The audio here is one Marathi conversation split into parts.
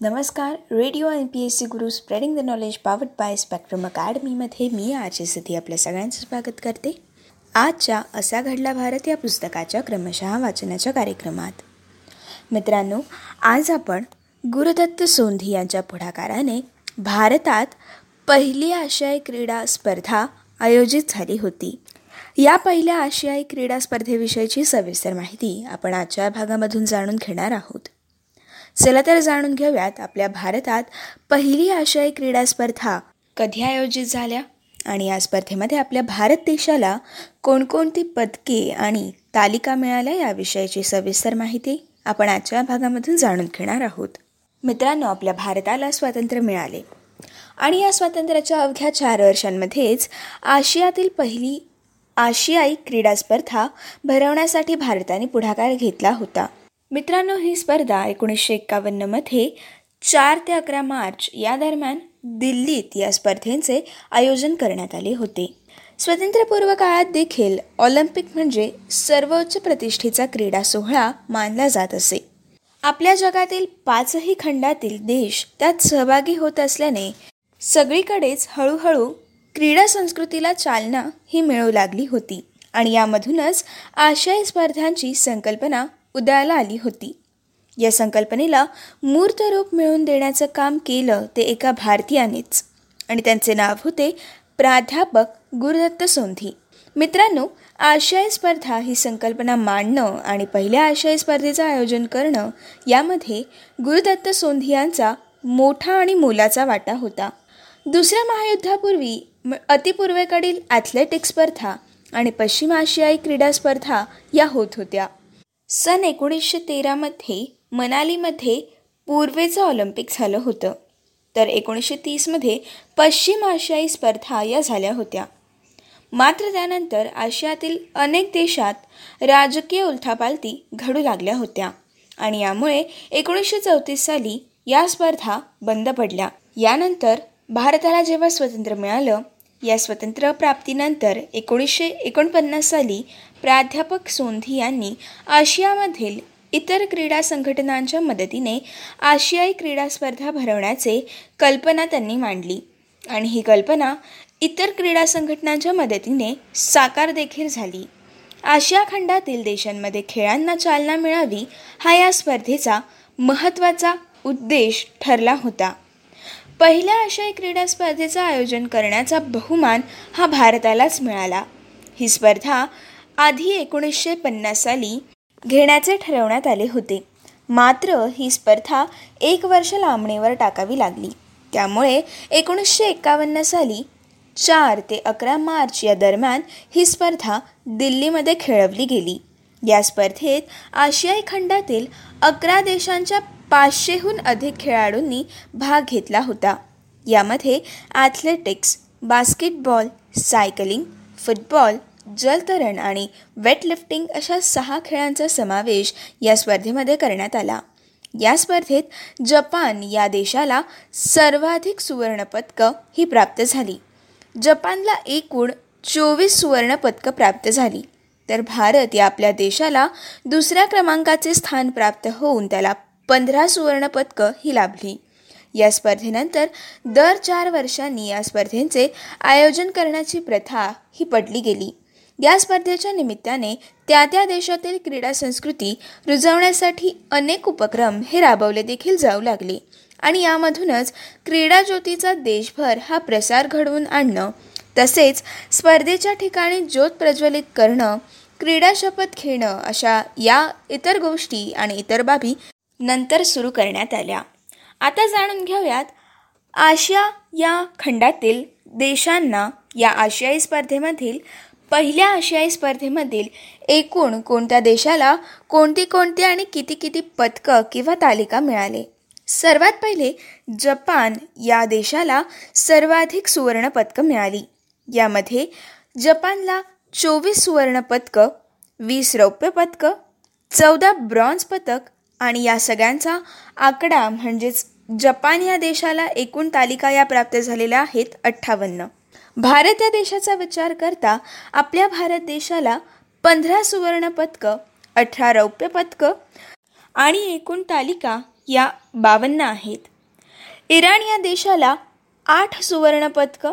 नमस्कार radio N P S C Guru spreading the knowledge powered by Spectrum अकॅडमीमध्ये मी आजसाठी आपल्या सगळ्यांचं स्वागत करते. आजच्या असा घडला भारत या पुस्तकाच्या क्रमशः वाचनाच्या कार्यक्रमात. मित्रांनो आज आपण गुरुदत्त सोंधी यांच्या पुढाकाराने भारतात पहिली आशियाई क्रीडा स्पर्धा आयोजित झाली होती. या पहिल्या आशियाई क्रीडा स्पर्धेविषयीची सविस्तर माहिती आपण आजच्या भागामधून जाणून घेणार आहोत. चला तर जाणून घेऊयात आपल्या भारतात पहिली आशियाई क्रीडा स्पर्धा कधी आयोजित झाल्या? आणि या स्पर्धेमध्ये आपल्या भारत देशाला कोणकोणती पदके आणि तालिका मिळाल्या याविषयीची सविस्तर माहिती आपण आजच्या भागामधून जाणून घेणार आहोत. मित्रांनो आपल्या भारताला स्वातंत्र्य मिळाले. आणि या स्वातंत्र्याच्या अवघ्या चार वर्षांमध्येच आशियातील पहिली आशियाई क्रीडा स्पर्धा भरवण्यासाठी भारताने पुढाकार घेतला होता. मित्रांनो ही स्पर्धा एकोणीसशे एक्कावन्नमध्ये चार ते अकरा मार्च या दरम्यान दिल्लीत या स्पर्धेचे आयोजन करण्यात आले होते. स्वातंत्र्यपूर्व काळात देखील ऑलिम्पिक म्हणजे सर्वोच्च प्रतिष्ठेचा क्रीडा सोहळा मानला जात असे. आपल्या जगातील पाचही खंडातील देश त्यात सहभागी होत असल्याने सगळीकडेच हळूहळू क्रीडा संस्कृतीला चालना ही मिळू लागली होती आणि यामधूनच आशियाई स्पर्धांची संकल्पना उदयाला आली होती. या संकल्पनेला मूर्त रूप मिळवून देण्याचं काम केलं ते एका भारतीयानेच. आणि त्यांचे नाव होते प्राध्यापक गुरुदत्त सोंधी. मित्रांनो आशियाई स्पर्धा ही संकल्पना मांडणं आणि पहिल्या आशियाई स्पर्धेचं आयोजन करणं यामध्ये गुरुदत्त सोंधी यांचा मोठा आणि मोलाचा वाटा होता. दुसऱ्या महायुद्धापूर्वी अतिपूर्वेकडील ॲथलेटिक स्पर्धा आणि पश्चिम आशियाई क्रीडा स्पर्धा या होत होत्या. सन एकोणीसशे तेरामध्ये मनालीमध्ये पूर्वेचं ऑलिम्पिक झालं होतं. तर एकोणीसशे तीसमध्ये पश्चिम आशियाई स्पर्धा या झाल्या होत्या. मात्र त्यानंतर आशियातील अनेक देशात राजकीय उलथापालती घडू लागल्या होत्या आणि यामुळे एकोणीसशे चौतीस साली या स्पर्धा बंद पडल्या. यानंतर भारताला जेव्हा स्वातंत्र्य मिळालं या स्वतंत्र प्राप्तीनंतर एकोणीसशे एकोणपन्नास साली प्राध्यापक सोंधी यांनी आशियामधील इतर क्रीडा संघटनांच्या मदतीने आशियाई क्रीडा स्पर्धा भरवण्याचे कल्पना त्यांनी मांडली. आणि ही कल्पना इतर क्रीडा संघटनांच्या मदतीने साकार देखील झाली. आशिया खंडातील देशांमध्ये खेळांना चालना मिळावी हा या स्पर्धेचा महत्त्वाचा उद्देश ठरला होता. पहिल्या आशियाई क्रीडा स्पर्धेचं आयोजन करण्याचा बहुमान हा भारतालाच मिळाला. ही स्पर्धा आधी एकोणीसशे पन्नास साली घेण्याचे ठरवण्यात आले होते. मात्र ही स्पर्धा एक वर्ष लांबणीवर टाकावी लागली. त्यामुळे एकोणीसशे एकावन्न साली चार ते अकरा मार्च या दरम्यान ही स्पर्धा दिल्लीमध्ये खेळवली गेली. या स्पर्धेत आशियाई खंडातील अकरा देशांच्या पाचशेहून अधिक खेळाडूंनी भाग घेतला होता. यामध्ये ॲथलेटिक्स बास्केटबॉल सायकलिंग फुटबॉल जलतरण आणि वेटलिफ्टिंग अशा सहा खेळांचा समावेश या स्पर्धेमध्ये करण्यात आला. या स्पर्धेत जपान या देशाला सर्वाधिक सुवर्णपदकं ही प्राप्त झाली. जपानला एकूण चोवीस सुवर्णपदकं प्राप्त झाली. तर भारत या आपल्या देशाला दुसऱ्या क्रमांकाचे स्थान प्राप्त होऊन त्याला पंधरा सुवर्णपदकं ही लाभली. या स्पर्धेनंतर दर चार वर्षांनी या स्पर्धेंचे आयोजन करण्याची प्रथा ही पडली गेली. या स्पर्धेच्या निमित्ताने त्या त्या देशातील क्रीडा संस्कृती रुजवण्यासाठी अनेक उपक्रम हे राबवले देखील जाऊ लागले आणि यामधूनच क्रीडा ज्योतीचा देशभर हा प्रसार घडवून आणणं तसेच स्पर्धेच्या ठिकाणी ज्योत प्रज्वलित करणं क्रीडा शपथ घेणं अशा या इतर गोष्टी आणि इतर बाबी नंतर सुरू करण्यात आल्या. आता जाणून घेऊयात आशिया या खंडातील देशांना या आशियाई स्पर्धेमधील पहिल्या आशियाई स्पर्धेमधील एकूण कोणत्या देशाला कोणती कोणती आणि किती किती पदकं किंवा तालिका मिळाले? सर्वात पहिले जपान या देशाला सर्वाधिक सुवर्ण पदकं मिळाली. यामध्ये जपानला चोवीस सुवर्ण पदकं वीस रौप्य पदकं चौदा ब्रॉन्झ पदक आणि या सगळ्यांचा आकडा म्हणजेच जपान या देशाला एकूण तालिका या प्राप्त झालेल्या आहेत अठ्ठावन्न. भारत या देशाचा विचार करता आपल्या भारत देशाला पंधरा सुवर्ण पदकं अठरा रौप्य पदकं आणि एकूण तालिका या बावन्न आहेत. इराण या देशाला आठ सुवर्णपदकं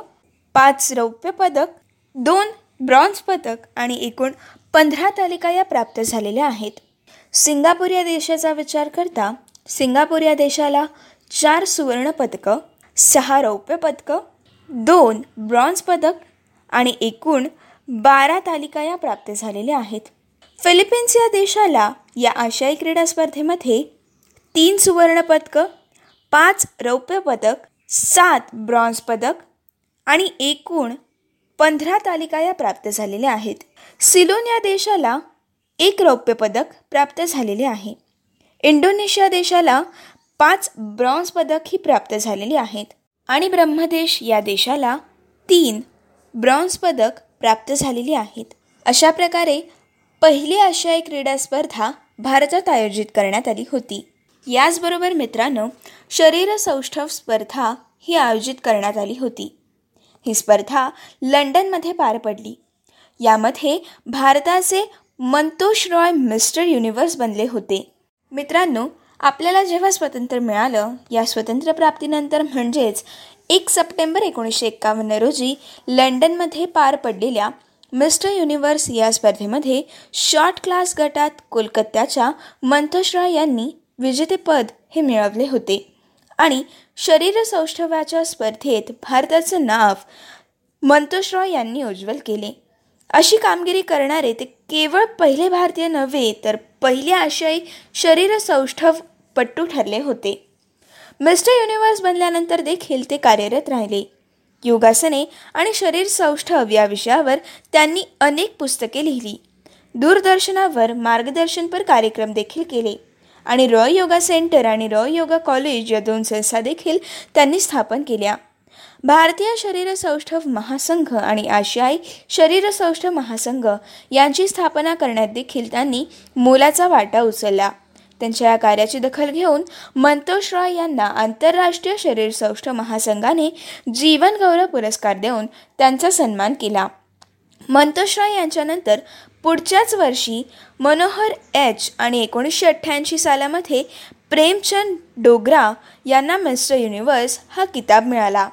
पाच रौप्य पदक दोन ब्रॉन्झ पदक आणि एकूण पंधरा तालिका या प्राप्त झालेल्या आहेत. सिंगापूर या देशाचा विचार करता सिंगापूर या देशाला चार सुवर्ण पदकं सहा रौप्य पदकं दोन ब्रॉन्झ पदक आणि एकूण बारा तालिका या प्राप्त झालेल्या आहेत. फिलिपिन्स या देशाला या आशियाई क्रीडा स्पर्धेमध्ये तीन सुवर्ण पदकं पाच रौप्य पदक सात ब्रॉन्झ पदक आणि एकूण पंधरा तालिका या प्राप्त झालेल्या आहेत. सिलोन या देशाला एक रौप्य पदक प्राप्त झालेले आहे. इंडोनेशिया देशाला पाच ब्रॉन्झ पदक ही प्राप्त झालेली आहेत. आणि ब्रह्मदेश या देशाला तीन ब्रॉन्झ पदक प्राप्त झालेली आहेत. अशा प्रकारे पहिली आशियाई क्रीडा स्पर्धा भारतात आयोजित करण्यात आली होती. याचबरोबर मित्रांनो शरीर सौष्ठव स्पर्धा ही आयोजित करण्यात आली होती. ही स्पर्धा लंडनमध्ये पार पडली. यामध्ये भारताचे मंतोष रॉय मिस्टर युनिव्हर्स बनले होते. मित्रांनो आपल्याला जेव्हा स्वातंत्र्य मिळालं या स्वातंत्र्यप्राप्तीनंतर म्हणजेच एक सप्टेंबर एकोणीसशे एक्कावन्न रोजी लंडनमध्ये पार पडलेल्या मिस्टर युनिव्हर्स या स्पर्धेमध्ये शॉर्ट क्लास गटात कोलकात्याच्या मंतोष रॉय यांनी विजेतेपद हे मिळवले होते. आणि शरीर सौष्ठवाच्या स्पर्धेत भारताचं नाव मंतोष रॉय यांनी उज्ज्वल केले. अशी कामगिरी करणारे ते केवळ पहिले भारतीय नव्हे तर पहिले आशियाई शरीर सौष्ठव पट्टू ठरले होते. मिस्टर युनिव्हर्स बनल्यानंतर देखील ते कार्यरत राहिले. योगासने आणि शरीर सौष्ठव या विषयावर त्यांनी अनेक पुस्तके लिहिली. दूरदर्शनावर मार्गदर्शनपर कार्यक्रम देखील केले. आणि रॉय योगा सेंटर आणि रॉय योगा कॉलेज या दोन संस्था देखील त्यांनी स्थापन केल्या. भारतीय शरीर सौष्ठव महासंघ आणि आशियाई शरीर सौष्ठव महासंघ यांची स्थापना करण्यात देखील त्यांनी मोलाचा वाटा उचलला. त्यांच्या या कार्याची दखल घेऊन मंतोष रॉय यांना आंतरराष्ट्रीय शरीर सौष्ठ महासंघाने जीवन गौरव पुरस्कार देऊन त्यांचा सन्मान केला. मंतोष राय यांच्यानंतर पुढच्याच वर्षी मनोहर एच आणि एकोणीसशे अठ्ठ्याऐंशी सालामध्ये प्रेमचंद डोगरा यांना मिस्टर युनिव्हर्स हा किताब मिळाला.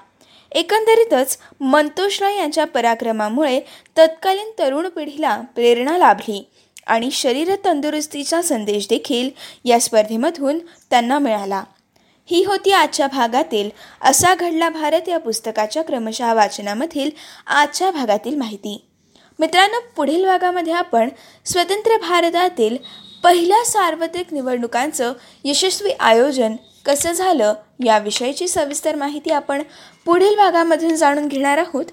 एकंदरीतच मंतोष राय यांच्या पराक्रमामुळे तत्कालीन तरुण पिढीला प्रेरणा लाभली आणि शरीर तंदुरुस्तीचा संदेश देखील या स्पर्धेमधून त्यांना मिळाला. ही होती आजच्या भागातील असा घडला भारत या पुस्तकाच्या क्रमशः वाचनामधील आजच्या भागातील माहिती. मित्रांनो पुढील भागामध्ये आपण स्वतंत्र भारतातील पहिल्या सार्वत्रिक निवडणुकांचं यशस्वी आयोजन कसं झालं याविषयीची सविस्तर माहिती आपण पुढील भागामधून जाणून घेणार आहोत.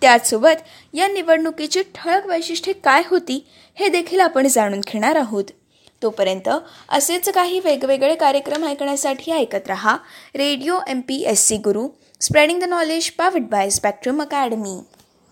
त्याचसोबत या निवडणुकीची ठळक वैशिष्ट्ये काय होती हे देखील आपण जाणून घेणार आहोत. तोपर्यंत असेच काही वेगवेगळे कार्यक्रम ऐकण्यासाठी ऐकत रहा. Radio M P S C Guru. Spreading the knowledge powered by Spectrum Academy.